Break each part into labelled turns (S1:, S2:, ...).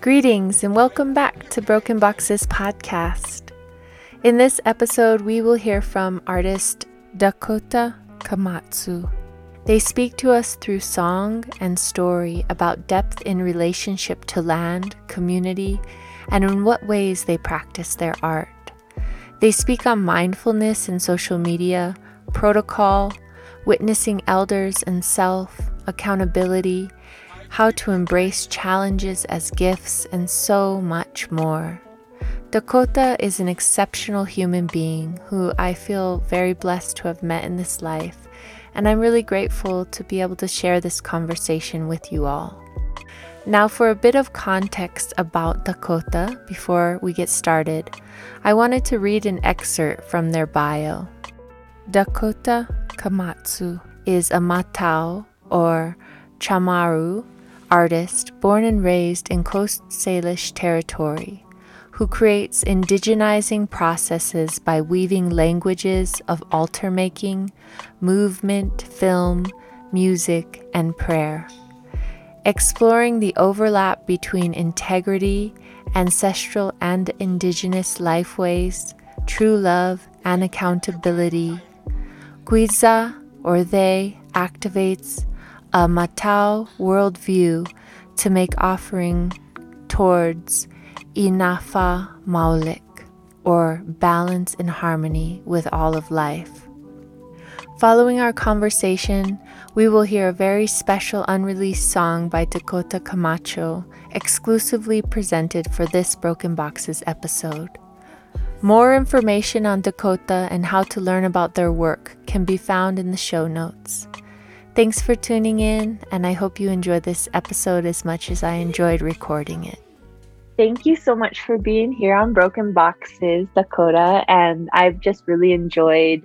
S1: Greetings and welcome back to Broken Boxes Podcast. In this episode, we will hear from artist Dakota Camacho. They speak to us through song and story about depth in relationship to land, community, and in what ways they practice their art. They speak on mindfulness in social media, protocol, witnessing elders and self, accountability, how to embrace challenges as gifts, and so much more. Dakota is an exceptional human being who I feel very blessed to have met in this life, and I'm really grateful to be able to share this conversation with you all. Now, for a bit of context about Dakota before we get started, I wanted to read an excerpt from their bio. Dakota Camacho is a Matao or Chamoru artist born and raised in Coast Salish territory who creates indigenizing processes by weaving languages of altar making, movement, film, music, and prayer. Exploring the overlap between integrity, ancestral and indigenous lifeways, true love, and accountability. Guiya, or they, activates a Matao worldview to make offering towards Inafa Maulik, or balance and harmony with all of life. Following our conversation, we will hear a very special unreleased song by Dakota Camacho, exclusively presented for this Broken Boxes episode. More information on Dakota and how to learn about their work can be found in the show notes. Thanks for tuning in, and I hope you enjoy this episode as much as I enjoyed recording it. Thank you so much for being here on Broken Boxes, Dakota, and I've just really enjoyed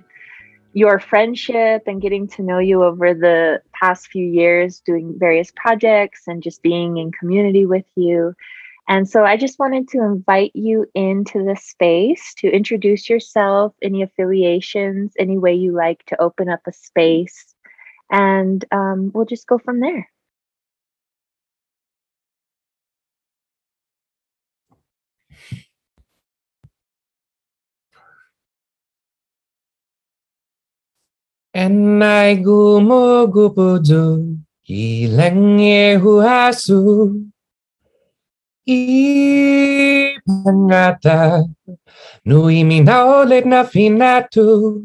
S1: your friendship and getting to know you over the past few years, doing various projects and just being in community with you. And so I just wanted to invite you into the space to introduce yourself, any affiliations, any way you like to open up a space and um, we'll just go from there.
S2: Enai gumo gupudu ilenge huasu i pangata nui minaulet na finatu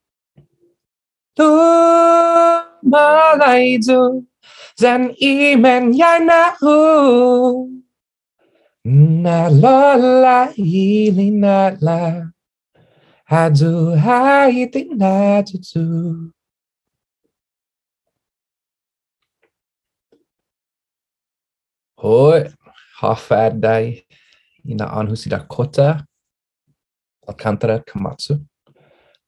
S2: malaidu dan imen hu na lola ilina la. Adu haiti na tutu Hoi, hafadai ina anhu si Dakota Alcantara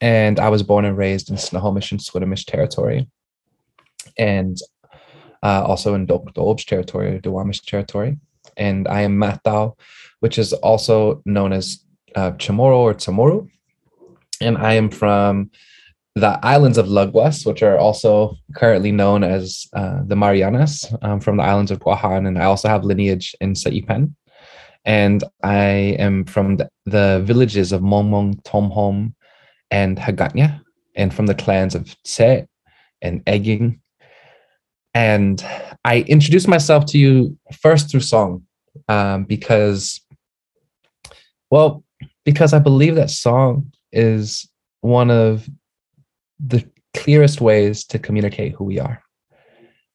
S2: and I was born and raised in Snohomish and Swinomish territory, and uh, also in Dolbs territory, Duwamish territory. And I am Matao, which is also known as uh, Chamorro or Chamorro. And I am from the islands of Lugwas, which are also currently known as uh, the Marianas um, from the islands of Guahan. And I also have lineage in Saipan. And I am from the, the villages of Mongmong, Tomhom, and Hagåtña, and from the clans of Tse and Eging. And I introduced myself to you first through song. um, because, well, because I believe that song is one of the clearest ways to communicate who we are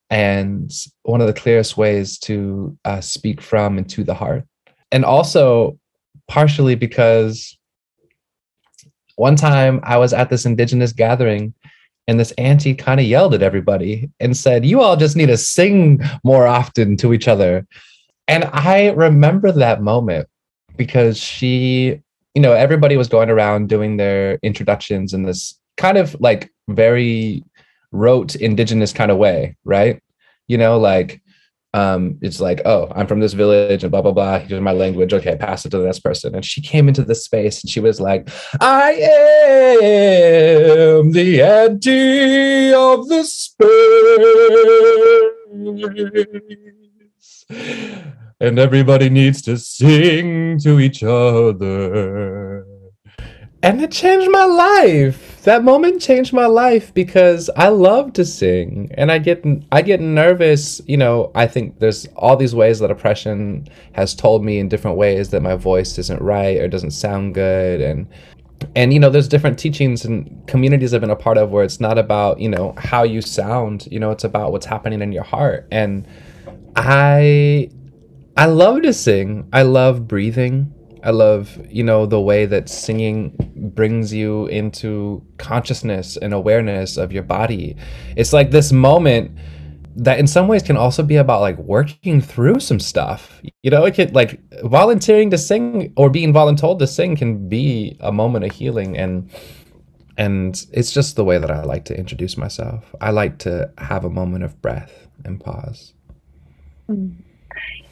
S2: and one of the clearest ways to uh, speak from and to the heart and also partially because one time i was at this indigenous gathering and this auntie kind of yelled at everybody and said you all just need to sing more often to each other and i remember that moment because she you know everybody was going around doing their introductions in this kind of like very rote indigenous kind of way, right? You know, like um, it's like, oh, I'm from this village and blah blah blah. Here's my language. Okay, pass it to the next person. And she came into this space and she was like, I am the anti of the space. And everybody needs to sing to each other and it changed my life. That moment changed my life because i love to sing and i get i get nervous. You know i think there's all these ways that oppression has told me in different ways that my voice isn't right or doesn't sound good. And and you know there's different teachings and communities i've been a part of where it's not about you know how you sound. You know it's about what's happening in your heart. And i i love to sing. I love breathing I love, you know, the way that singing brings you into consciousness and awareness of your body. It's like this moment that in some ways can also be about like working through some stuff. You know, it could like volunteering to sing or being voluntold to sing can be a moment of healing and and it's just the way that I like to introduce myself. I like to have a moment of breath and pause.
S3: Mm.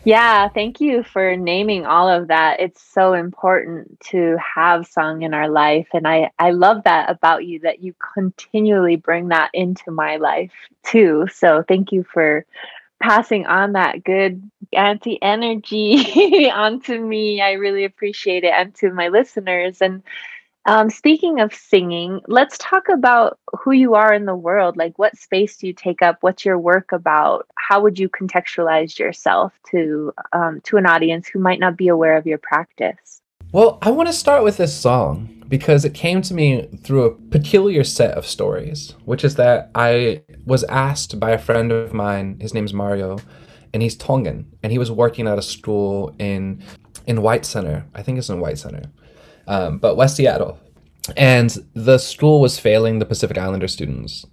S3: Yeah, thank you for naming all of that. It's so important to have song in our life. And I, I love that about you that you continually bring that into my life too. So thank you for passing on that good anti energy onto me. I really appreciate it and to my listeners. And um, speaking of singing, let's talk about who you are in the world. Like, what space do you take up? What's your work about? How would you contextualize yourself to um, to an audience who might not be aware of your practice?
S2: Well, I want to start with this song because it came to me through a peculiar set of stories, which is that I was asked by a friend of mine. His name is Mario, and he's Tongan, and he was working at a school in in White Center. I think it's in White Center um, but West Seattle. And the school was failing the Pacific Islander students,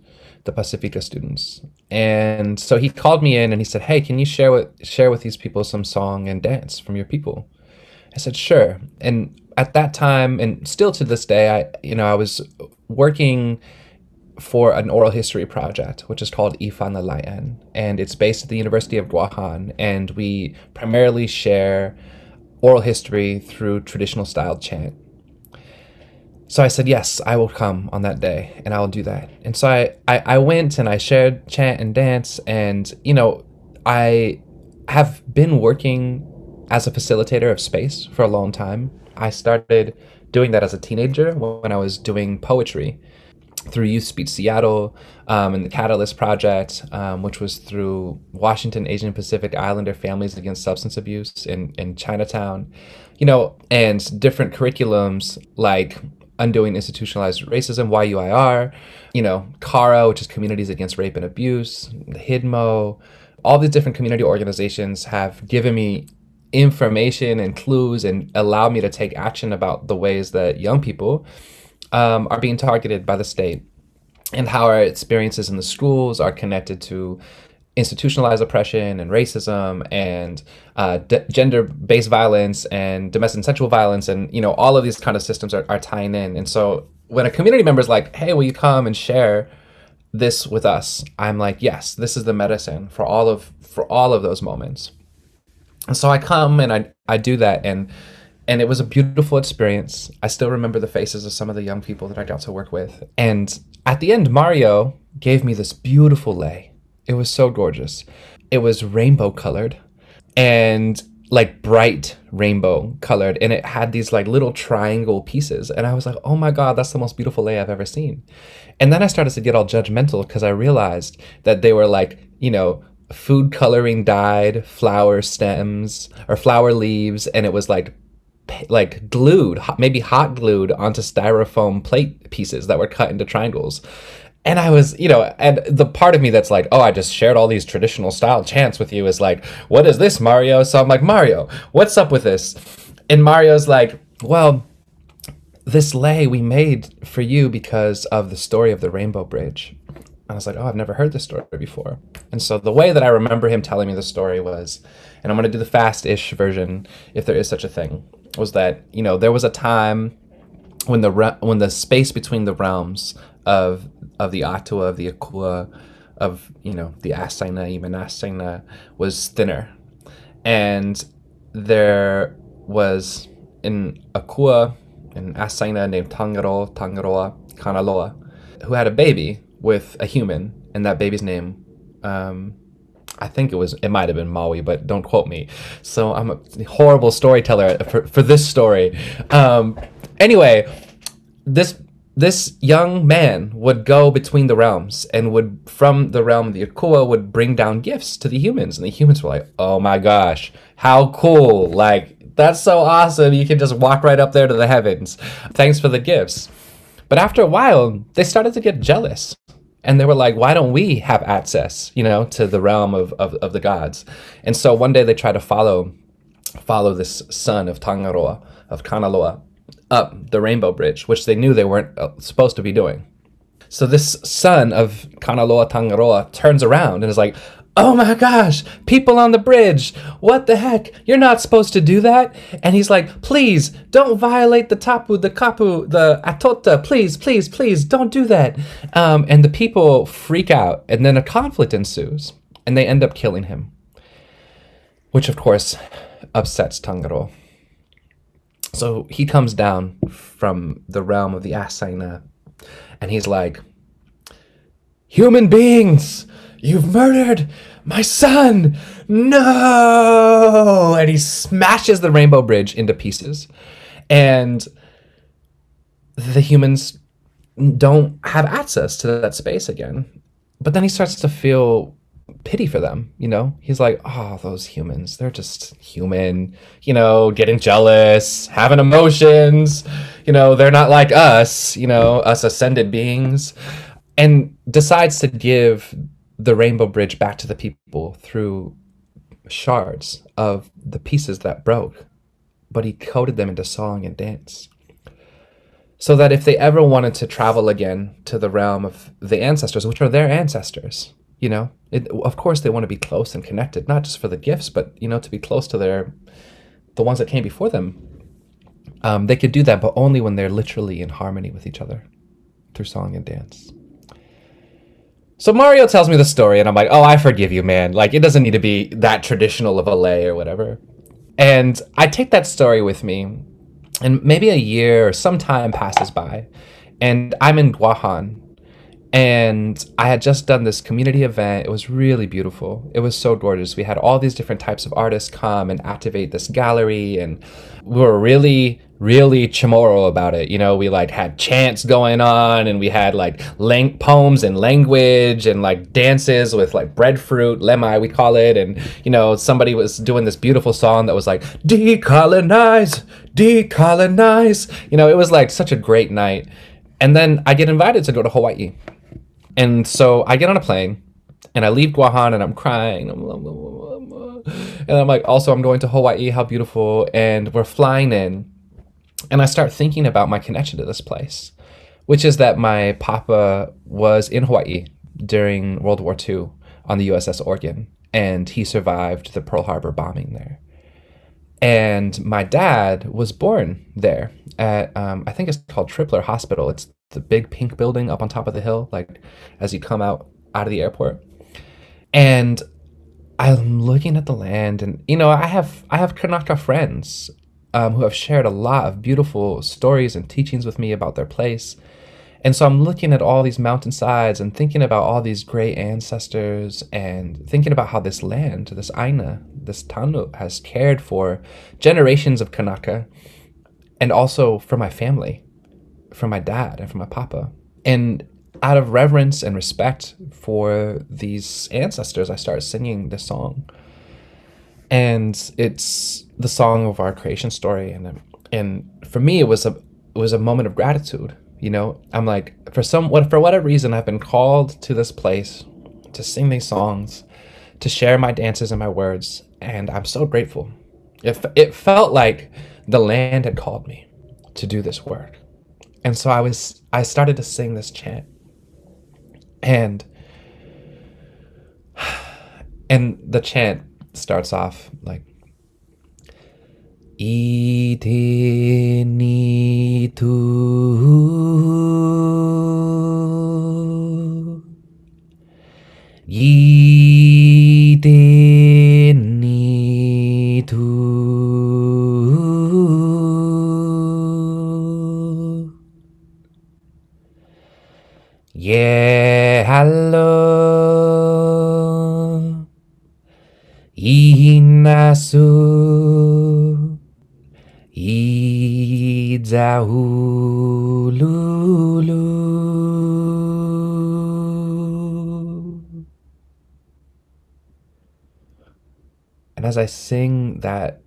S2: the Pacifica students. And so he called me in and he said, Hey, can you share with share with these people some song and dance from your people? I said, Sure. And at that time, and still to this day, I you know, I was working for an oral history project, which is called I Fanlalai'an. And it's based at the University of Guahan. And we primarily share oral history through traditional style chant. So I said, yes, I will come on that day and I will do that. And so I, I, I went and I shared chant and dance. And, you know, I have been working as a facilitator of space for a long time. I started doing that as a teenager when I was doing poetry through Youth Speaks Seattle um, and the Catalyst Project, um, which was through Washington Asian Pacific Islander Families Against Substance Abuse in, in Chinatown, you know, and different curriculums like Undoing Institutionalized Racism, YUIR, you know, CARA, which is Communities Against Rape and Abuse, the HIDMO, all these different community organizations have given me information and clues and allowed me to take action about the ways that young people um, are being targeted by the state and how our experiences in the schools are connected to institutionalized oppression and racism and uh, d- gender-based violence and domestic and sexual violence and you know all of these kind of systems are, are tying in. And so when a community member is like hey will you come and share this with us? I'm like yes this is the medicine for all of for all of those moments. And so i come and i i do that and and it was a beautiful experience. I still remember the faces of some of the young people that i got to work with. And at the end mario gave me this beautiful lei it was so gorgeous. It was rainbow colored and like bright rainbow colored and it had these like little triangle pieces and i was like oh my god that's the most beautiful lay i've ever seen and then i started to get all judgmental because i realized that they were like you know food coloring dyed flower stems or flower leaves, and it was like like glued, maybe hot glued onto styrofoam plate pieces that were cut into triangles. And I was, you know, and the part of me that's like, oh, I just shared all these traditional style chants with you is like, what is this, Mario? So I'm like, Mario, what's up with this? And Mario's like, well, this lay we made for you because of the story of the Rainbow Bridge. And I was like, oh, I've never heard this story before. And so the way that I remember him telling me the story was, and I'm going to do the fast ish version, if there is such a thing, was that, you know, there was a time when the re- when the space between the realms of of the Atua, of the Akua, of, you know, the Asaina, even Asaina, was thinner. And there was in Akua, an Asaina named Tangaro, Tangaroa, Kanaloa, who had a baby with a human, and that baby's name, um, I think it was, it might have been Maui, but don't quote me. So I'm a horrible storyteller for, for this story. Um, anyway, this this young man would go between the realms and would from the realm of the Akua would bring down gifts to the humans. And the humans were like oh my gosh how cool. Like that's so awesome. You can just walk right up there to the heavens. Thanks for the gifts. But after a while they started to get jealous. And they were like why don't we have access you know to the realm of, of, of the gods? And so one day they tried to follow follow this son of tangaroa of kanaloa up the rainbow bridge which they knew they weren't uh, supposed to be doing so this son of kanaloa tangaroa turns around and is like oh my gosh, people on the bridge, what the heck? You're not supposed to do that. And he's like, please don't violate the tapu, the kapu, the atota, please, please, please don't do that. Um, and the people freak out, and then a conflict ensues, and they end up killing him, which of course upsets Tangaro. So he comes down from the realm of the Asaina, and he's like, human beings! You've murdered my son! No! And he smashes the rainbow bridge into pieces. And the humans don't have access to that space again. But then he starts to feel pity for them, you know? He's like, oh, those humans, they're just human, you know, getting jealous, having emotions, you know, they're not like us, you know, us ascended beings. And decides to give the Rainbow Bridge back to the people through shards of the pieces that broke, but he coded them into song and dance. So that if they ever wanted to travel again to the realm of the ancestors, which are their ancestors, you know, it, of course they want to be close and connected, not just for the gifts, but you know, to be close to their the ones that came before them. Um, they could do that, but only when they're literally in harmony with each other through song and dance. So Mario tells me the story, and I'm like, oh, I forgive you, man. Like, it doesn't need to be that traditional of a lay or whatever. And I take that story with me, and maybe a year or some time passes by, and I'm in Guahan, and I had just done this community event. It was really beautiful. It was so gorgeous. We had all these different types of artists come and activate this gallery, and we were really really chamorro about it. You know, we like had chants going on and we had like lang- poems and language and like dances with like breadfruit, lemai, we call it. And, you know, somebody was doing this beautiful song that was like, decolonize, decolonize. You know, it was like such a great night. And then I get invited to go to Hawaii. And so I get on a plane and I leave Guahan and I'm crying. And I'm like, also, I'm going to Hawaii. How beautiful. And we're flying in and I start thinking about my connection to this place, which is that my papa was in Hawaii during World War II on the USS Oregon, and he survived the Pearl Harbor bombing there. And my dad was born there at, um, I think it's called Tripler Hospital. It's the big pink building up on top of the hill, like as you come out out of the airport. And I'm looking at the land, and you know, I have I have Kanaka friends um, who have shared a lot of beautiful stories and teachings with me about their place. And so I'm looking at all these mountainsides and thinking about all these great ancestors and thinking about how this land, this Aina, this Tanu, has cared for generations of Kanaka and also for my family, for my dad and for my papa. And out of reverence and respect for these ancestors, I started singing this song. And it's the song of our creation story. And and for me, it was a it was a moment of gratitude. You know, I'm like for some what for whatever reason, I've been called to this place to sing these songs, to share my dances and my words, and I'm so grateful. It it felt like the land had called me to do this work, and so I was I started to sing this chant. And and the chant starts off like Idini tu Idini tu Yeah, hello. Inasu. Idzahululu. And as I sing that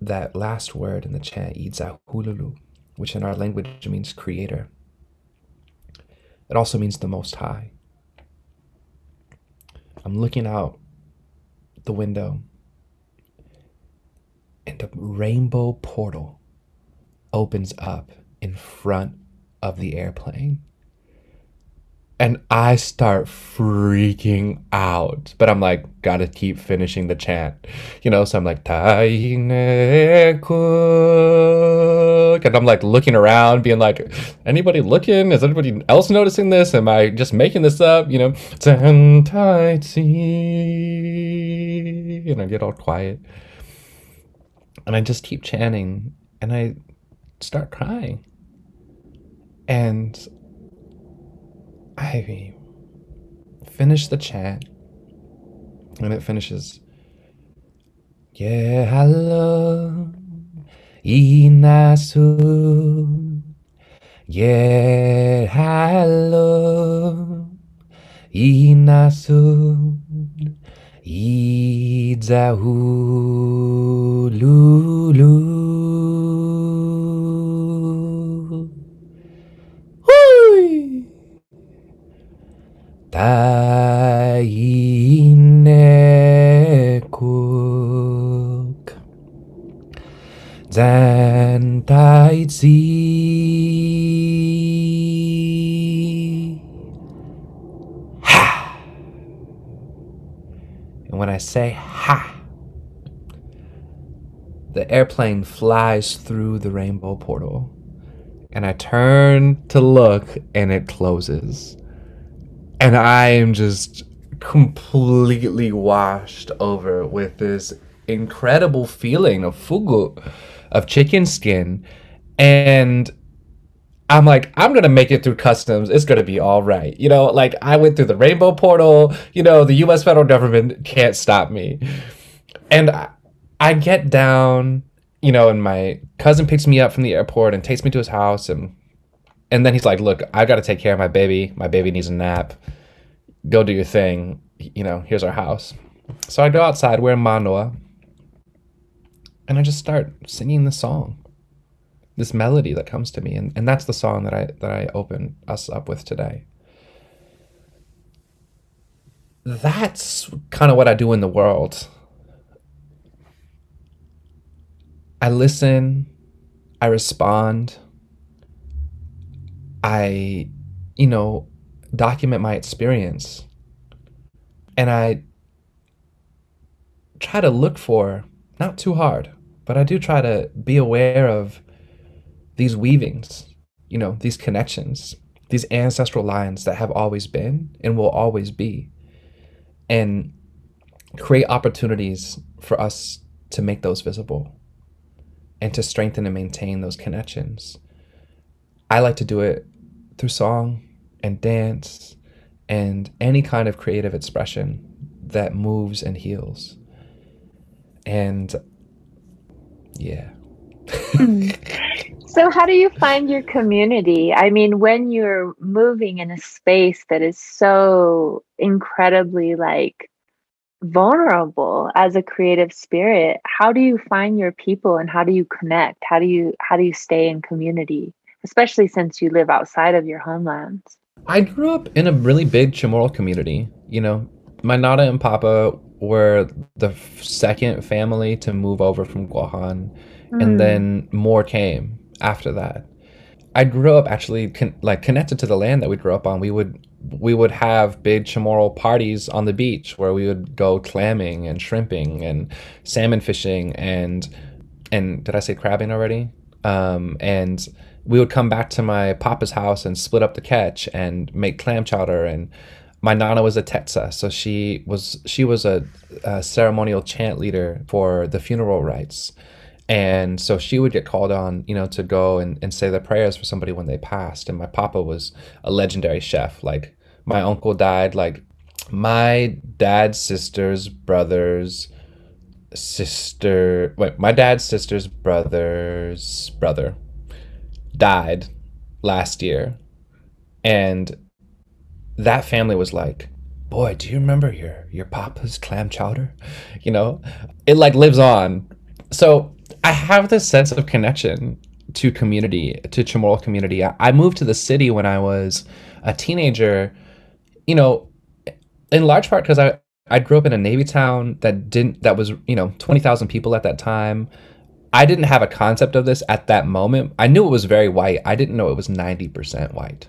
S2: that last word in the chant, Idzahululu, which in our language means creator, it also means the Most High. I'm looking out the window, and a rainbow portal opens up in front of the airplane and I start freaking out. But I'm like, gotta keep finishing the chant, you know. So I'm like, and I'm like looking around, being like, anybody looking? Is anybody else noticing this? Am I just making this up? You know, and I get all quiet, and I just keep chanting, and I start crying, and I finish the chant and it finishes. Yeah, hello, Inasu. Yeah, hello, Inasu. Idzahululu. Tainekuk Zan Taitzi Ha! And when I say ha the airplane flies through the rainbow portal and I turn to look and it closes and I am just completely washed over with this incredible feeling of fugu, of chicken skin, and I'm like, I'm gonna make it through customs. It's gonna be all right. You know, like I went through the rainbow portal. You know, the U.S. federal government can't stop me. And I, I get down, you know, and my cousin picks me up from the airport and takes me to his house, and and then he's like, "Look, I got to take care of my baby. My baby needs a nap. Go do your thing. You know, here's our house." So I go outside, we're in Manoa, and I just start singing the song, this melody that comes to me, and, and that's the song that I that I open us up with today. That's kind of what I do in the world. I listen, I respond, I, you know, document my experience. And I try to look for, not too hard, but I do try to be aware of these weavings, you know, these connections, these ancestral lines that have always been and will always be, and create opportunities for us to make those visible and to strengthen and maintain those connections. I like to do it through song and dance and any kind of creative expression that moves and heals. And yeah.
S3: So, how do you find your community? I mean, when you're moving in a space that is so incredibly like vulnerable as a creative spirit, how do you find your people and how do you connect? How do you how do you stay in community, especially since you live outside of your homelands?
S2: I grew up in a really big Chamorro community. You know, my Nana and Papa were the second family to move over from Guahan, mm. and then more came after that. I grew up actually con- like connected to the land that we grew up on. We would we would have big Chamorro parties on the beach where we would go clamming and shrimping and salmon fishing and and did I say crabbing already? Um, and we would come back to my papa's house and split up the catch and make clam chowder and my nana was a techa so she was she was a, a ceremonial chant leader for the funeral rites. And so she would get called on you know to go and, and say the prayers for somebody when they passed. And my papa was a legendary chef like my uncle died like my dad's sister's brother's sister wait my dad's sister's brother's brother died last year and that family was like boy do you remember your your papa's clam chowder you know it like lives on so I have this sense of connection to community, to Chamorro community. I, moved to the city when I was a teenager, you know, in large part because I, I grew up in a Navy town that didn't, that was, you know, 20,000 people at that time. I didn't have a concept of this at that moment. I knew it was very white. I didn't know it was 90% white.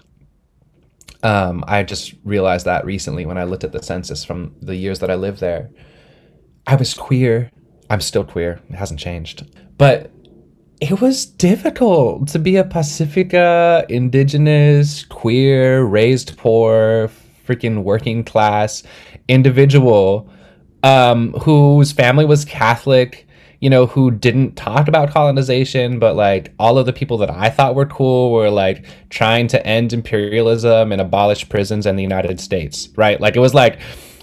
S2: Um, I just realized that recently when I looked at the census from the years that I lived there. I was queer. I'm still queer. It hasn't changed. But it was difficult to be a Pacifica, indigenous, queer, raised poor, freaking working class individual um, whose family was Catholic, you know, who didn't talk about colonization, but like all of the people that I thought were cool were like trying to end imperialism and abolish prisons in the United States, right? Like it was like,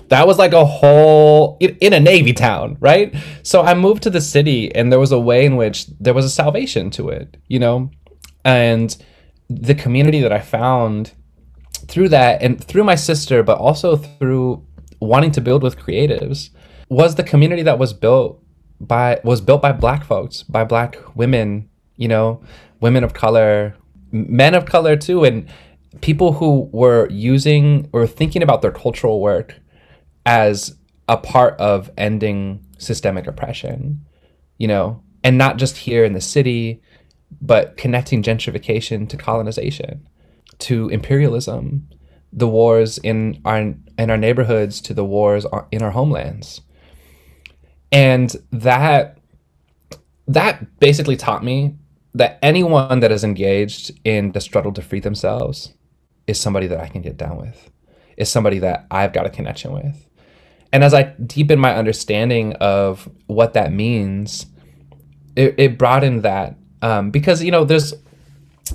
S2: that was like a whole in, a navy town right so i moved to the city and there was a way in which there was a salvation to it you know and the community that i found through that and through my sister but also through wanting to build with creatives was the community that was built by was built by black folks by black women you know women of color men of color too and people who were using or thinking about their cultural work as a part of ending systemic oppression, you know, and not just here in the city, but connecting gentrification to colonization, to imperialism, the wars in our in our neighborhoods to the wars in our homelands. And that that basically taught me that anyone that is engaged in the struggle to free themselves is somebody that I can get down with, is somebody that I've got a connection with. And as I deepen my understanding of what that means, it, it broadened that um, because you know there's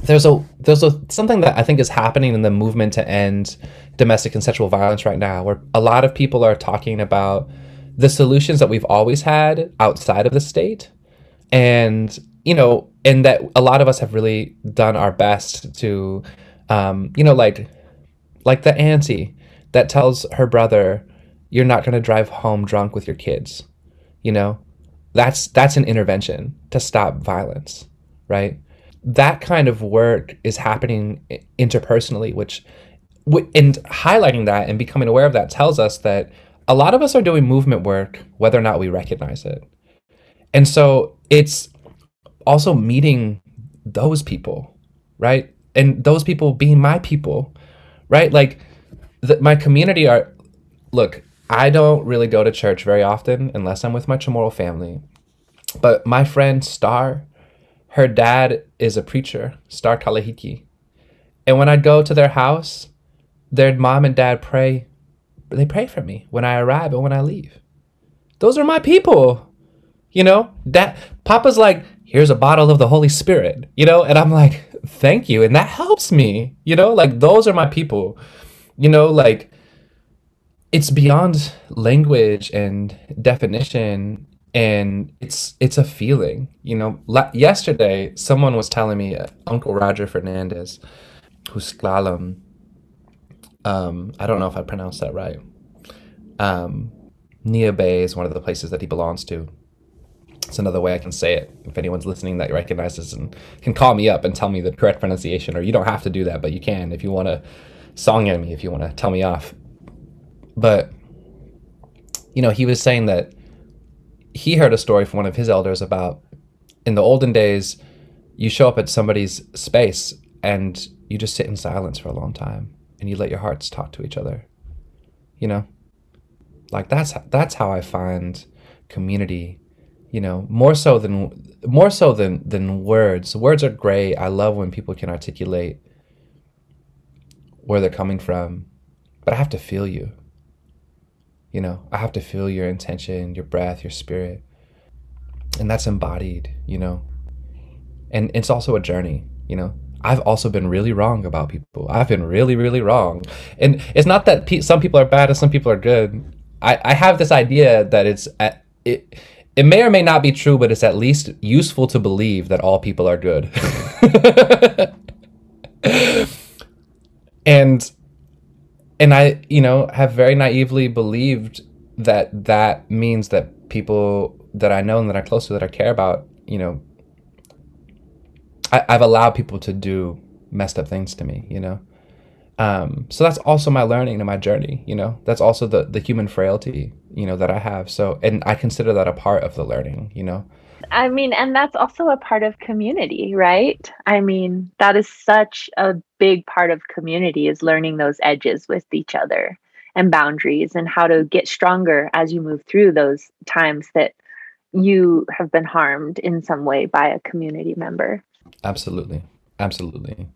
S2: there's a there's a something that I think is happening in the movement to end domestic and sexual violence right now, where a lot of people are talking about the solutions that we've always had outside of the state, and you know, and that a lot of us have really done our best to, um, you know, like like the auntie that tells her brother you're not going to drive home drunk with your kids you know? That's that's an intervention to stop violence right? That kind of work is happening interpersonally which and highlighting that and becoming aware of that tells us that a lot of us are doing movement work whether or not we recognize it and so it's also meeting those people right and those people being my people right like the, my community are look I don't really go to church very often unless I'm with my Chamorro family. But my friend Star, her dad is a preacher, Star Kalahiki. And when I go to their house, their mom and dad pray. They pray for me when I arrive and when I leave. Those are my people. You know, that Papa's like, here's a bottle of the Holy Spirit, you know, and I'm like, thank you. And that helps me, you know, like those are my people. You know, like it's beyond language and definition and it's it's a feeling you know La- yesterday someone was telling me uh, uncle roger fernandes who's S'Klallam um i don't know if i pronounced that right. Um nia bay is one of the places that he belongs to. It's another way i can say it. If anyone's listening that recognizes and can call me up and tell me the correct pronunciation or you don't have to do that but you can if you want to song at me if you want to tell me off. But you know he was saying that he heard a story from one of his elders about in the olden days, you show up at somebody's space and you just sit in silence for a long time and you let your hearts talk to each other. You know? Like that's that's how I find community, you know, more so than more so than than words. Words are great. I love when people can articulate where they're coming from, but I have to feel you. You know, I have to feel your intention, your breath, your spirit. And that's embodied, you know. And it's also a journey, you know. I've also been really wrong about people. I've been really, really wrong. And it's not that pe- some people are bad and some people are good. I, I have this idea that it's at, it it may or may not be true, but it's at least useful to believe that all people are good. and and I, you know, have very naively believed that that means that people that I know and that I close to, that I care about, you know, I, I've allowed people to do messed up things to me, you know. Um, so that's also my learning and my journey, you know. That's also the the human frailty, you know, that I have. So, and I consider that a part of the learning, you know.
S3: I mean, and that's also a part of community, right? I mean, that is such a big part of community is learning those edges with each other and boundaries and how to get stronger as you move through those times that you have been harmed in some way by a community member.
S2: Absolutely. Absolutely.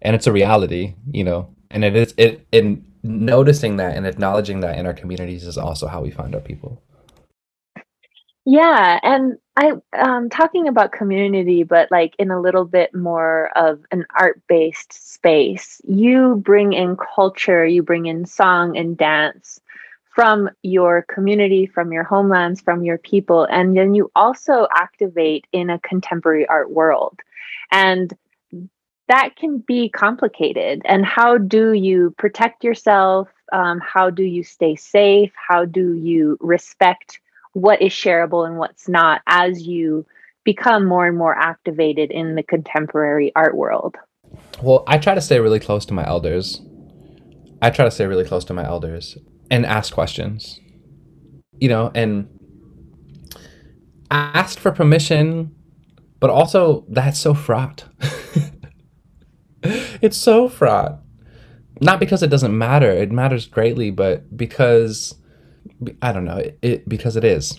S2: And it's a reality, you know, and it is it in noticing that and acknowledging that in our communities is also how we find our people.
S3: Yeah, and I um talking about community, but like in a little bit more of an art-based space. You bring in culture, you bring in song and dance from your community, from your homelands, from your people, and then you also activate in a contemporary art world. And that can be complicated. And how do you protect yourself? Um, how do you stay safe? How do you respect what is shareable and what's not as you become more and more activated in the contemporary art world?
S2: Well, I try to stay really close to my elders. I try to stay really close to my elders and ask questions. You know, and ask for permission, but also that's so fraught. it's so fraught. Not because it doesn't matter, it matters greatly, but because I don't know it, it because it is,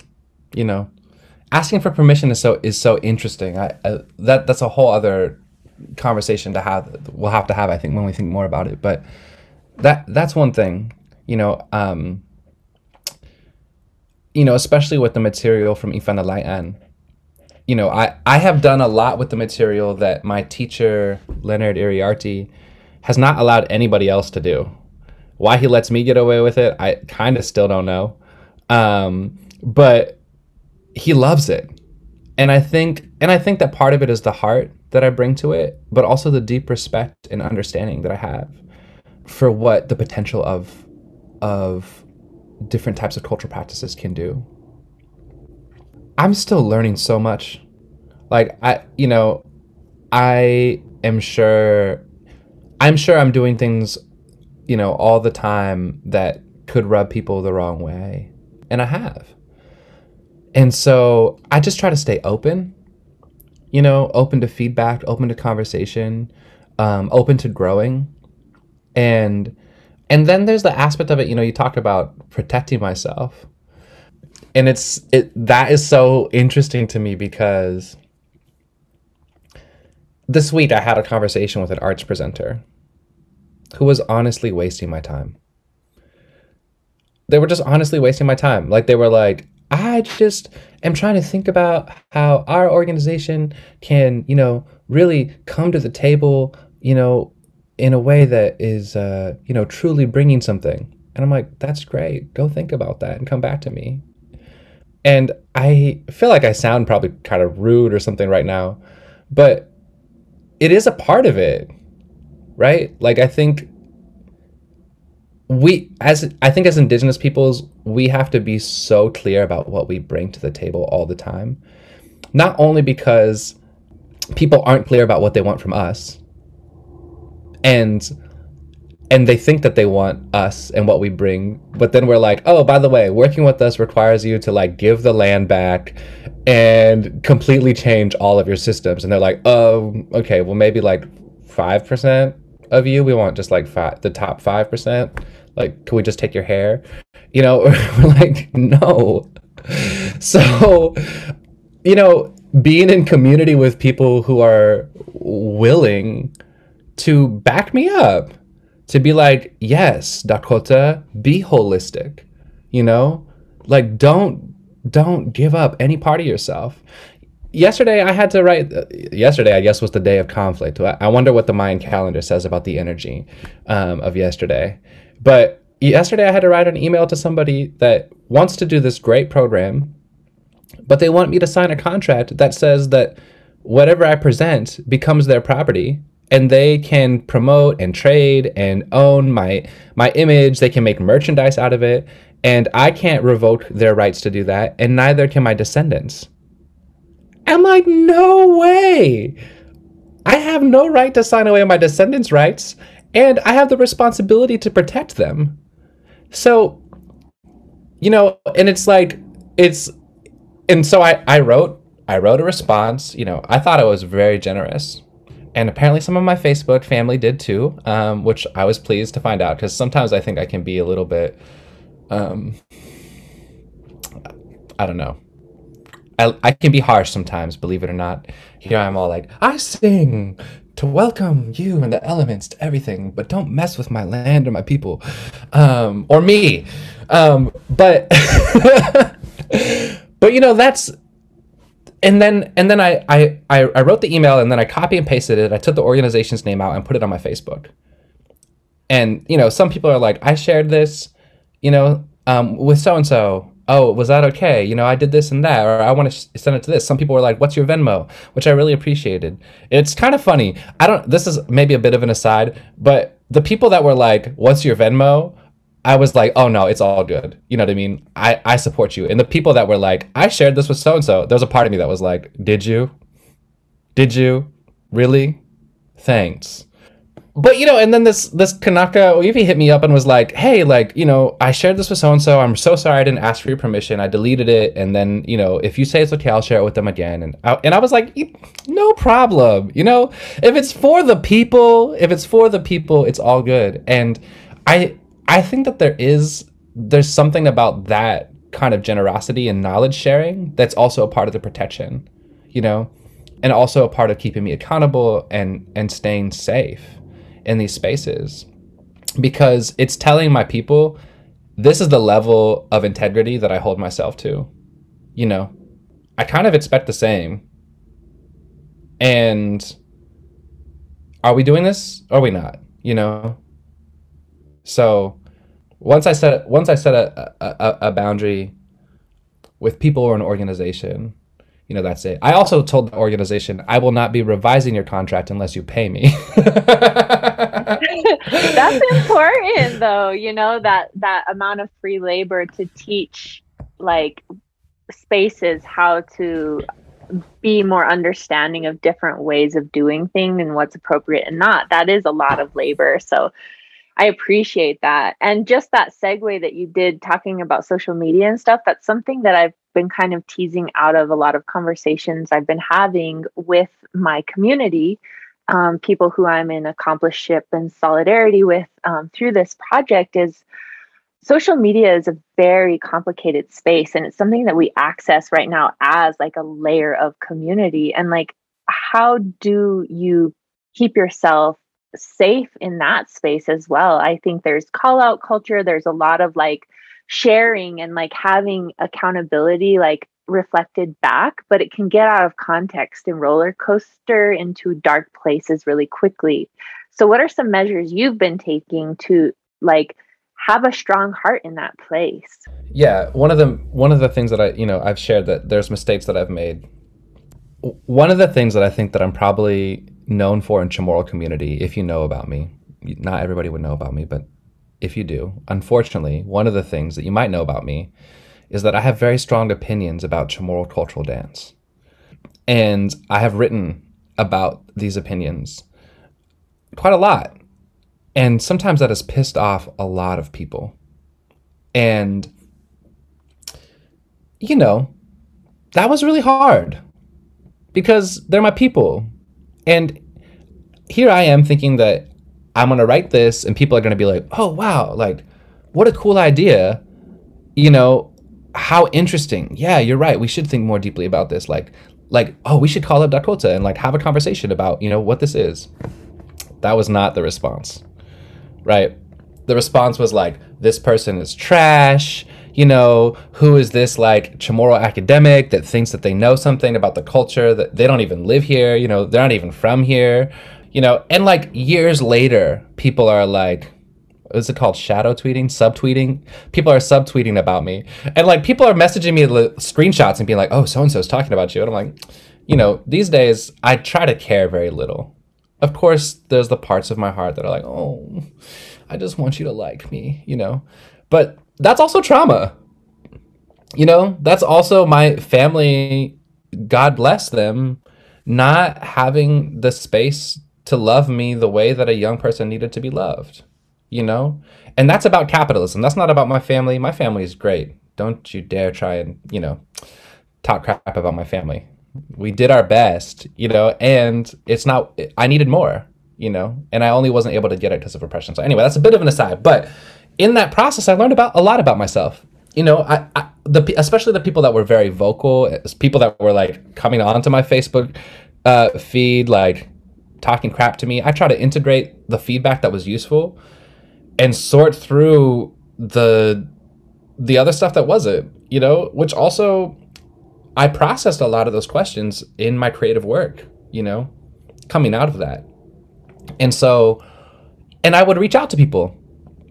S2: you know, asking for permission is so is so interesting. I, I that that's a whole other conversation to have. We'll have to have I think when we think more about it. But that that's one thing, you know. Um, you know, especially with the material from I Fanlalai'an. You know, I, I have done a lot with the material that my teacher, Leonard Iriarte, has not allowed anybody else to do. Why he lets me get away with it, I kind of still don't know. Um, but he loves it. And I think and I think that part of it is the heart that I bring to it, but also the deep respect and understanding that I have for what the potential of of different types of cultural practices can do. I'm still learning so much. Like I you know, I am sure I'm sure I'm doing things you know, all the time that could rub people the wrong way. And I have. And so I just try to stay open, you know, open to feedback, open to conversation, um, open to growing. And and then there's the aspect of it, you know, you talk about protecting myself. And it's it that is so interesting to me because this week I had a conversation with an arts presenter who was honestly wasting my time. They were just honestly wasting my time. Like they were like, I just am trying to think about how our organization can, you know, really come to the table, you know, in a way that is, uh, you know, truly bringing something. And I'm like, that's great. Go think about that and come back to me. And I feel like I sound probably kind of rude or something right now, but it is a part of it, right? Like, I think we, as I think as Indigenous peoples, we have to be so clear about what we bring to the table all the time. Not only because people aren't clear about what they want from us, and and they think that they want us and what we bring but then we're like oh by the way working with us requires you to like give the land back and completely change all of your systems. And they're like oh okay well maybe like 5% of you we want just like five, the top 5% like can we just take your hair? You know we're like no. So you know being in community with people who are willing to back me up to be like, yes, Dakota, be holistic. You know? Like don't don't give up any part of yourself. Yesterday I had to write yesterday I guess was the day of conflict. I wonder what the Mayan calendar says about the energy um, of yesterday. But yesterday I had to write an email to somebody that wants to do this great program, but they want me to sign a contract that says that whatever I present becomes their property and they can promote and trade and own my my image. They can make merchandise out of it. And i can't revoke their rights to do that and neither can my descendants. I'm like no way. I have no right to sign away my descendants rights and i have the responsibility to protect them. So you know and it's like it's and so i i wrote i wrote a response. You know i thought i was very generous and apparently some of my Facebook family did too, um, which I was pleased to find out because sometimes I think I can be a little bit, um, I don't know. I, I can be harsh sometimes, believe it or not. Here I'm all like, I sing to welcome you and the elements to everything, but don't mess with my land or my people, um, or me. Um, but, but you know, that's and then and then I, I I wrote the email and then I copy and pasted it. I took the organization's name out and put it on my Facebook. And you know, some people are like, I shared this, you know, um, with so and so. Oh, was that okay? You know, I did this and that, or I want to sh- send it to this. Some people were like, "What's your Venmo?" Which I really appreciated. It's kind of funny. I don't. This is maybe a bit of an aside, but the people that were like, "What's your Venmo?" I was like, oh no, it's all good. You know what I mean? I, I support you. And the people that were like, I shared this with so and so, there was a part of me that was like, did you? Did you? Really? Thanks. But you know, and then this this Kanaka ʻŌiwi hit me up and was like, "Hey, like, you know, I shared this with so and so. I'm so sorry I didn't ask for your permission. I deleted it, and then, you know, if you say it's okay, I'll share it with them again." And I, and I was like, "No problem. You know, if it's for the people, if it's for the people, it's all good." And I I think that there is there's something about that kind of generosity and knowledge sharing that's also a part of the protection, you know, and also a part of keeping me accountable and and staying safe in these spaces because it's telling my people this is the level of integrity that I hold myself to. You know, I kind of expect the same. And are we doing this? Or are we not? You know? So once I set once I set a, a, a boundary with people or an organization, you know that's it. I also told the organization I will not be revising your contract unless you pay me.
S3: that's important though, you know, that that amount of free labor to teach like spaces how to be more understanding of different ways of doing things and what's appropriate and not. That is a lot of labor. So I appreciate that. And just that segue that you did talking about social media and stuff, that's something that I've been kind of teasing out of a lot of conversations I've been having with my community, um, people who I'm in accomplishment and solidarity with um, through this project is social media is a very complicated space and it's something that we access right now as like a layer of community and like how do you keep yourself safe in that space as well. I think there's call out culture, there's a lot of like sharing and like having accountability like reflected back, but it can get out of context and roller coaster into dark places really quickly. So what are some measures you've been taking to like have a strong heart in that place.
S2: Yeah, one of the one of the things that I you know I've shared that there's mistakes that I've made. One of the things that I think that I'm probably known for in Chamorro community, if you know about me, not everybody would know about me, but if you do, unfortunately, one of the things that you might know about me is that I have very strong opinions about Chamorro cultural dance. And I have written about these opinions quite a lot. And sometimes that has pissed off a lot of people. And, you know, that was really hard because they're my people. And here I am thinking that I'm going to write this and people are going to be like, oh, wow, like, what a cool idea. You know, how interesting. Yeah, you're right. We should think more deeply about this. Like, like, oh, we should call up Dakota and like have a conversation about, you know, what this is. That was not the response, right? The response was like, this person is trash. You know, who is this like Chamorro academic that thinks that they know something about the culture that they don't even live here? You know, they're not even from here. You know, and like years later, people are like, what's it called? Shadow tweeting, subtweeting. People are subtweeting about me, and like people are messaging me screenshots and being like, "Oh, so and so is talking about you," and I'm like, you know, these days I try to care very little. Of course, there's the parts of my heart that are like, "Oh, I just want you to like me," you know, but that's also trauma. You know, that's also my family. God bless them, not having the space to love me the way that a young person needed to be loved you know? And that's about capitalism. That's not about my family. My family is great. Don't you dare try and, you know, talk crap about my family. We did our best, you know, and it's not, I needed more, you know, and I only wasn't able to get it because of oppression. So, anyway, that's a bit of an aside. But in that process, I learned about a lot about myself. You know, I, I the especially the people that were very vocal, people that were like coming onto my Facebook uh, feed, like talking crap to me. I try to integrate the feedback that was useful and sort through the the other stuff that wasn't, you know, which also I processed a lot of those questions in my creative work, you know, coming out of that. And so and I would reach out to people,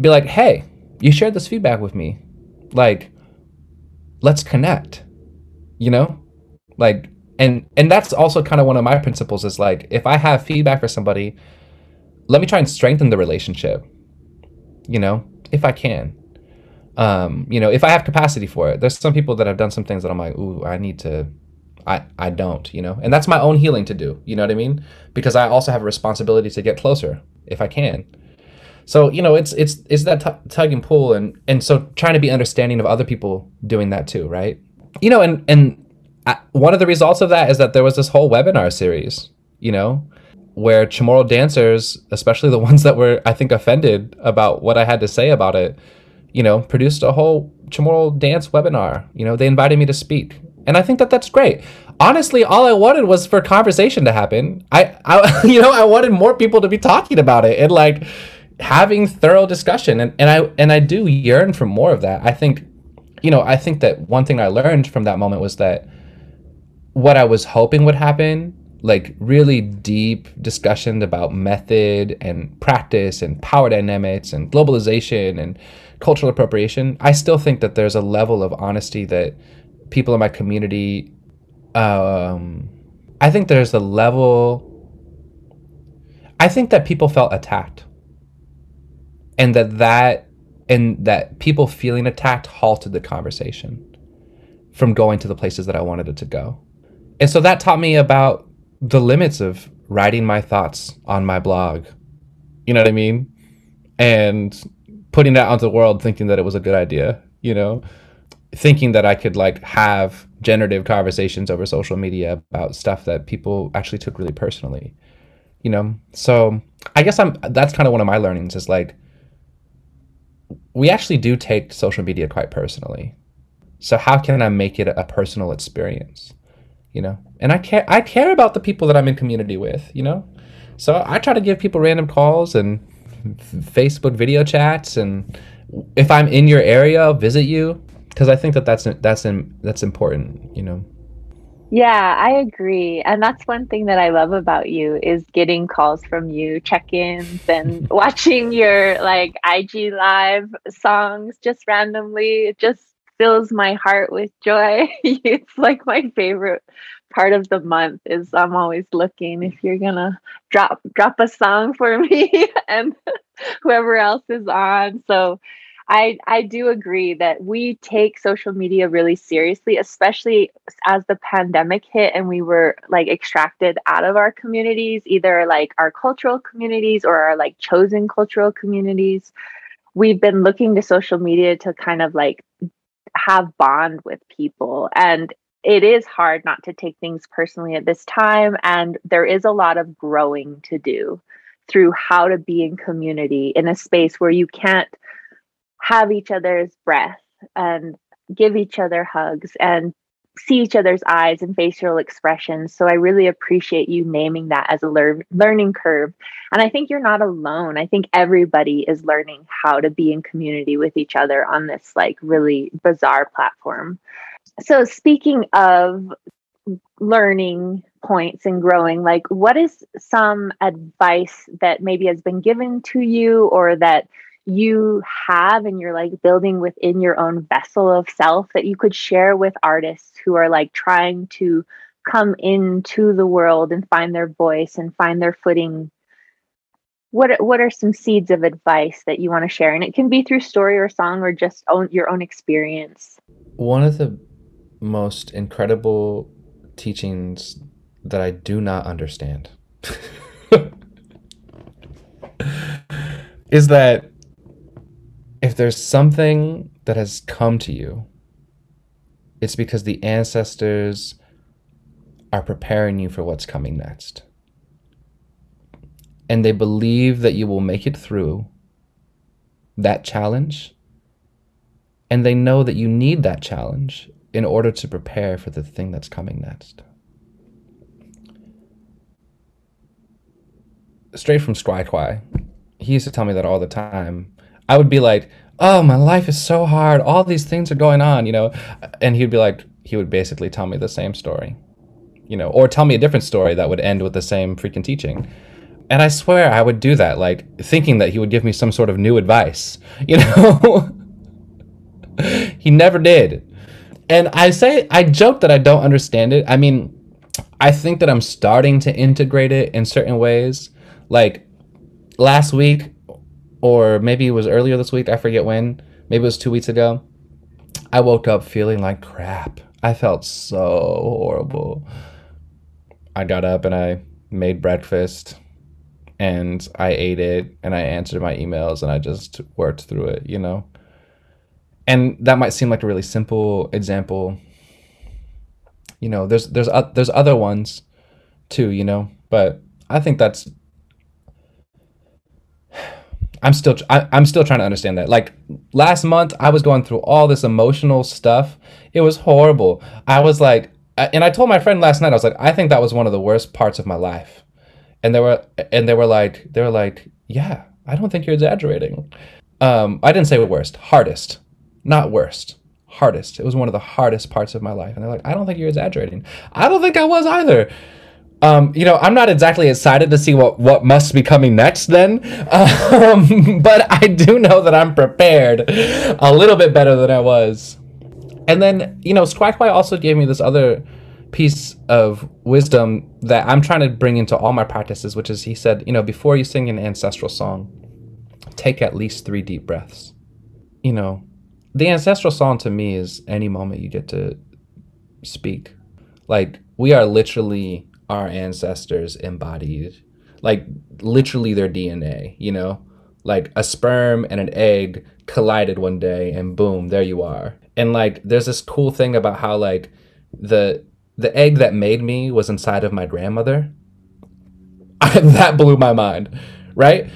S2: be like, "Hey, you shared this feedback with me. Like let's connect." You know? Like and and that's also kind of one of my principles is like if I have feedback for somebody, let me try and strengthen the relationship you know, if I can. Um, you know, if I have capacity for it. There's some people that have done some things that I'm like, ooh, I need to I I don't, you know. And that's my own healing to do, you know what I mean? Because I also have a responsibility to get closer if I can. So, you know, it's it's it's that t- tug and pull and and so trying to be understanding of other people doing that too, right? You know, and and I, one of the results of that is that there was this whole webinar series, you know, where Chamorro dancers, especially the ones that were, I think, offended about what I had to say about it, you know, produced a whole Chamorro dance webinar. You know, they invited me to speak. And I think that that's great. Honestly, all I wanted was for conversation to happen. I, I you know, I wanted more people to be talking about it and like having thorough discussion. And, and I and I do yearn for more of that. I think, you know, I think that one thing I learned from that moment was that what I was hoping would happen like really deep discussion about method and practice and power dynamics and globalization and cultural appropriation, I still think that there's a level of honesty that people in my community, um, I think there's a level, I think that people felt attacked. And that that, and that people feeling attacked halted the conversation from going to the places that I wanted it to go. And so that taught me about the limits of writing my thoughts on my blog. You know what I mean? And putting that onto the world thinking that it was a good idea, you know? Thinking that I could like have generative conversations over social media about stuff that people actually took really personally. You know? So I guess I'm that's kind of one of my learnings is like we actually do take social media quite personally. So how can I make it a personal experience? you know and i care i care about the people that i'm in community with you know so i try to give people random calls and facebook video chats and if i'm in your area I'll visit you because i think that that's that's in, that's important you know
S3: Yeah, I agree. And that's one thing that I love about you is getting calls from you, check-ins and watching your like IG live songs just randomly. It just fills my heart with joy. it's like my favorite part of the month is I'm always looking if you're gonna drop drop a song for me and whoever else is on. So I I do agree that we take social media really seriously, especially as the pandemic hit and we were like extracted out of our communities, either like our cultural communities or our like chosen cultural communities. We've been looking to social media to kind of like have bond with people and it is hard not to take things personally at this time and there is a lot of growing to do through how to be in community in a space where you can't have each other's breath and give each other hugs and see each other's eyes and facial expressions. So I really appreciate you naming that as a lear- learning curve. And I think you're not alone. I think everybody is learning how to be in community with each other on this like really bizarre platform. So speaking of learning points and growing, like what is some advice that maybe has been given to you or that you have and you're like building within your own vessel of self that you could share with artists who are like trying to come into the world and find their voice and find their footing. What what are some seeds of advice that you want to share? And it can be through story or song or just own your own experience.
S2: One of the most incredible teachings that i do not understand is that if there's something that has come to you, it's because the ancestors are preparing you for what's coming next. And they believe that you will make it through that challenge. And they know that you need that challenge in order to prepare for the thing that's coming next. Straight from Squai Quai, he used to tell me that all the time I would be like, "Oh, my life is so hard. All these things are going on," you know, and he'd be like, he would basically tell me the same story, you know, or tell me a different story that would end with the same freaking teaching. And I swear I would do that, like thinking that he would give me some sort of new advice, you know. he never did. And I say, I joke that I don't understand it. I mean, I think that I'm starting to integrate it in certain ways. Like last week, or maybe it was earlier this week. I forget when. Maybe it was two weeks ago. I woke up feeling like crap. I felt so horrible. I got up and I made breakfast and I ate it and I answered my emails and I just worked through it, you know? And that might seem like a really simple example. You know, there's there's uh, there's other ones too, you know, but I think that's I'm still I, I'm still trying to understand that. Like last month, I was going through all this emotional stuff. It was horrible. I was like, and I told my friend last night, I was like, I think that was one of the worst parts of my life. And they were and they were like, they were like, yeah, I don't think you're exaggerating. Um, I didn't say worst, hardest, not worst, hardest. It was one of the hardest parts of my life. And they're like, I don't think you're exaggerating. I don't think I was either um, you know, I'm not exactly excited to see what what must be coming next then, um, but I do know that I'm prepared a little bit better than I was. And then, you know, Quai also gave me this other piece of wisdom that I'm trying to bring into all my practices, which is he said, you know, before you sing an ancestral song, take at least three deep breaths. You know, the ancestral song to me is any moment you get to speak. Like, we are literally our ancestors embodied like literally their DNA, you know? Like a sperm and an egg collided one day and boom, there you are. And like there's this cool thing about how like the the egg that made me was inside of my grandmother. that blew my mind, right?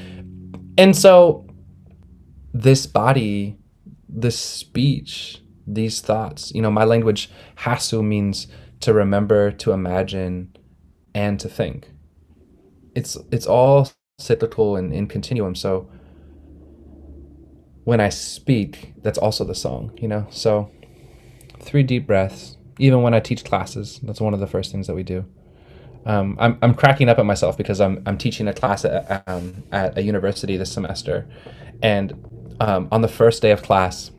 S2: And so this body, this speech, these thoughts, you know, my language hasu means to remember, to imagine, and to think. It's it's all cyclical and in continuum. So when I speak, that's also the song, you know? So three deep breaths, even when I teach classes, that's one of the first things that we do. Um, I'm, I'm cracking up at myself because I'm, I'm teaching a class at, um, at a university this semester. And um, on the first day of class,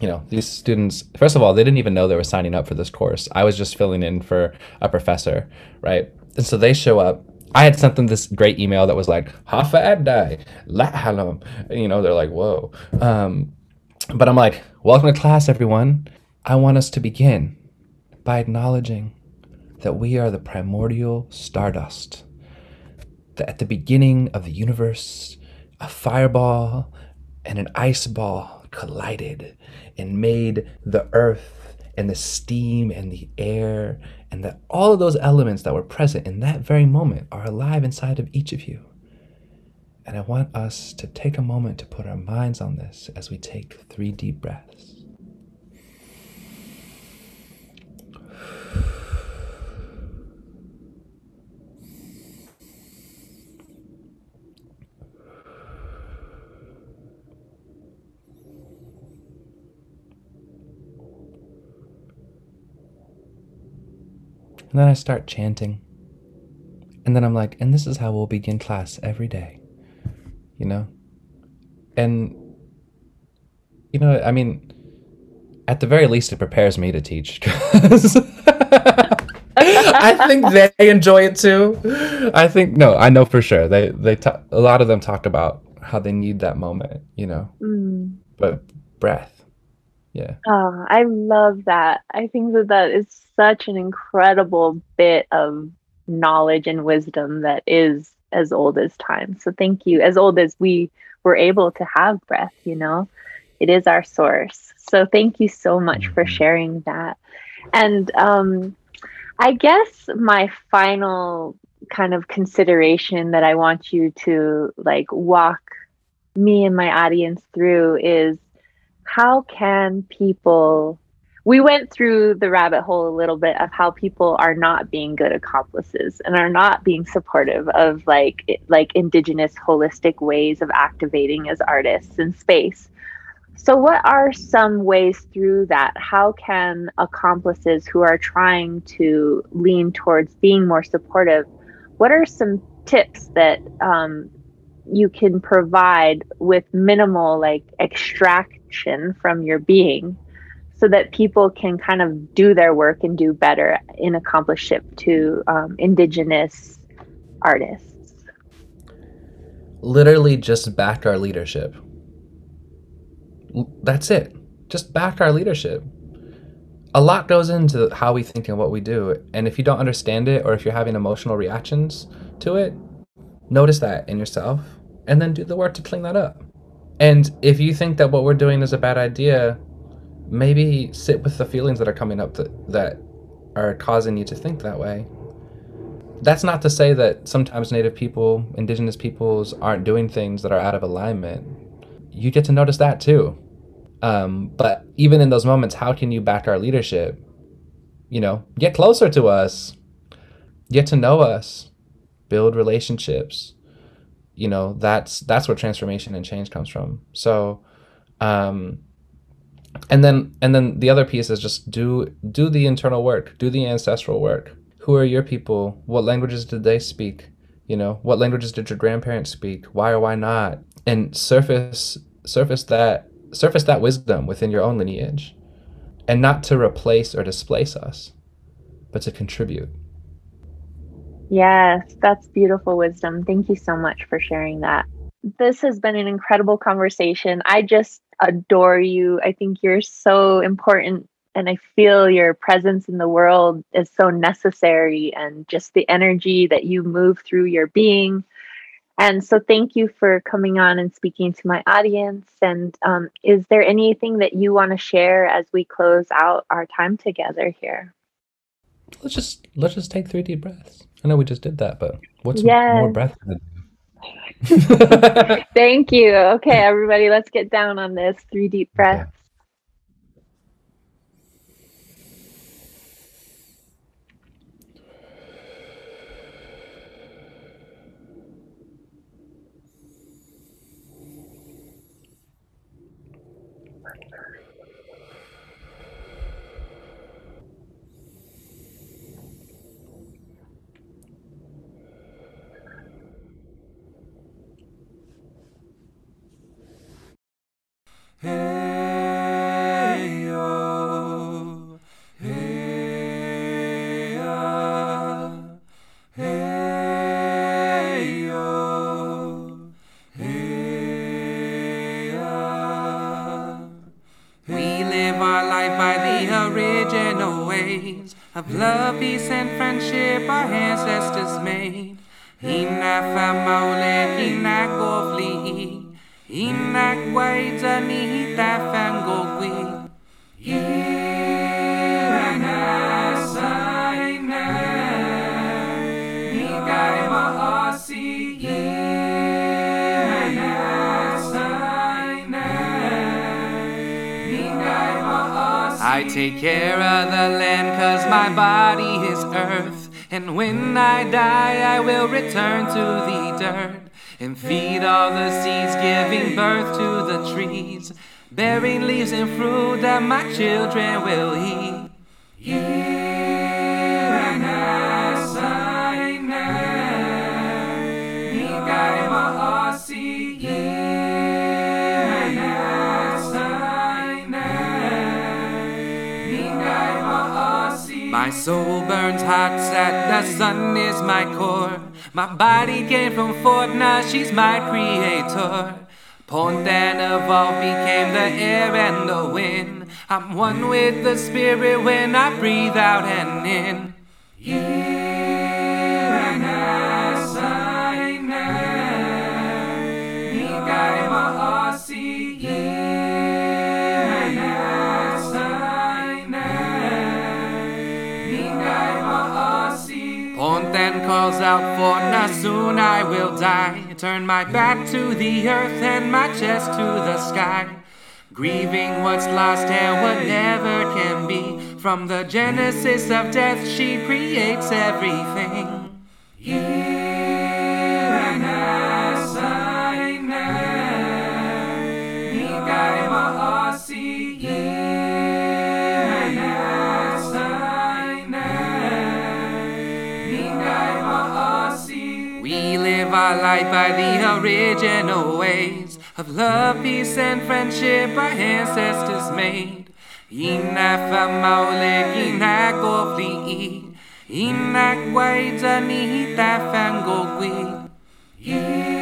S2: you know, these students, first of all, they didn't even know they were signing up for this course. I was just filling in for a professor, right? And so they show up. I had sent them this great email that was like, Hafa Adai, La Halom. You know, they're like, whoa. Um, but I'm like, welcome to class, everyone. I want us to begin by acknowledging that we are the primordial stardust. That at the beginning of the universe, a fireball and an ice ball collided and made the earth and the steam and the air and that all of those elements that were present in that very moment are alive inside of each of you. And I want us to take a moment to put our minds on this as we take three deep breaths. And then I start chanting. And then I'm like, and this is how we'll begin class every day. You know? And, you know, I mean, at the very least, it prepares me to teach because I think they enjoy it too. I think, no, I know for sure. They, they, talk, a lot of them talk about how they need that moment, you know?
S3: Mm.
S2: But breath. Yeah.
S3: Oh, I love that. I think that that is such an incredible bit of knowledge and wisdom that is as old as time. So thank you. As old as we were able to have breath, you know, it is our source. So thank you so much mm-hmm. for sharing that. And um, I guess my final kind of consideration that I want you to like walk me and my audience through is how can people we went through the rabbit hole a little bit of how people are not being good accomplices and are not being supportive of like like indigenous holistic ways of activating as artists in space. So what are some ways through that? How can accomplices who are trying to lean towards being more supportive what are some tips that um, you can provide with minimal like extraction from your being so that people can kind of do their work and do better in accomplishment to um, indigenous artists.
S2: Literally just back our leadership. That's it. Just back our leadership. A lot goes into how we think and what we do and if you don't understand it or if you're having emotional reactions to it notice that in yourself and then do the work to clean that up and if you think that what we're doing is a bad idea maybe sit with the feelings that are coming up that that are causing you to think that way. That's not to say that sometimes native people, indigenous peoples aren't doing things that are out of alignment. You get to notice that too. Um, but even in those moments, how can you back our leadership? You know, get closer to us, get to know us, build relationships. You know, that's that's where transformation and change comes from. So, um, and then and then the other piece is just do do the internal work do the ancestral work. Who are your people? What languages did they speak? You know what languages did your grandparents speak? Why or why not? And surface surface that surface that wisdom within your own lineage. And not to replace or displace us but to contribute
S3: yes that's beautiful wisdom thank you so much for sharing that this has been an incredible conversation i just adore you. I think you're so important and I feel your presence in the world is so necessary and just the energy that you move through your being. And so, thank you for coming on and speaking to my audience. And um, is there anything that you want to share as we close out our time together here?
S2: Let's just let's just take three deep breaths. I know we just did that, but what's yes. more breath than
S3: Thank you. Okay, everybody, let's get down on this. Three deep breaths.
S4: Hey yo, hey ya. We live our life by the original ways of love, peace, and friendship our ancestors made. Inakofli. I take care of the land cause my body is earth. And when I die, I will return to the dirt and feed all the seeds, giving birth to the trees, bearing leaves and fruit that my children will eat. Soul burns hot, set the sun is my core. My body came from Fort, Fu'una, she's my creator. And evolved became the air and the wind. I'm one with the spirit when I breathe out and in. Iranasaina, then calls out for na soon I will die. Turn my back to the earth and my chest to the sky. Grieving what's lost and what never can be. From the genesis of death, she creates everything. Iranasaina, life by the original ways of love, peace, and friendship our ancestors made. Inafa'maolek inakofli, inakwaita ni tafangogwi. Iranasaina,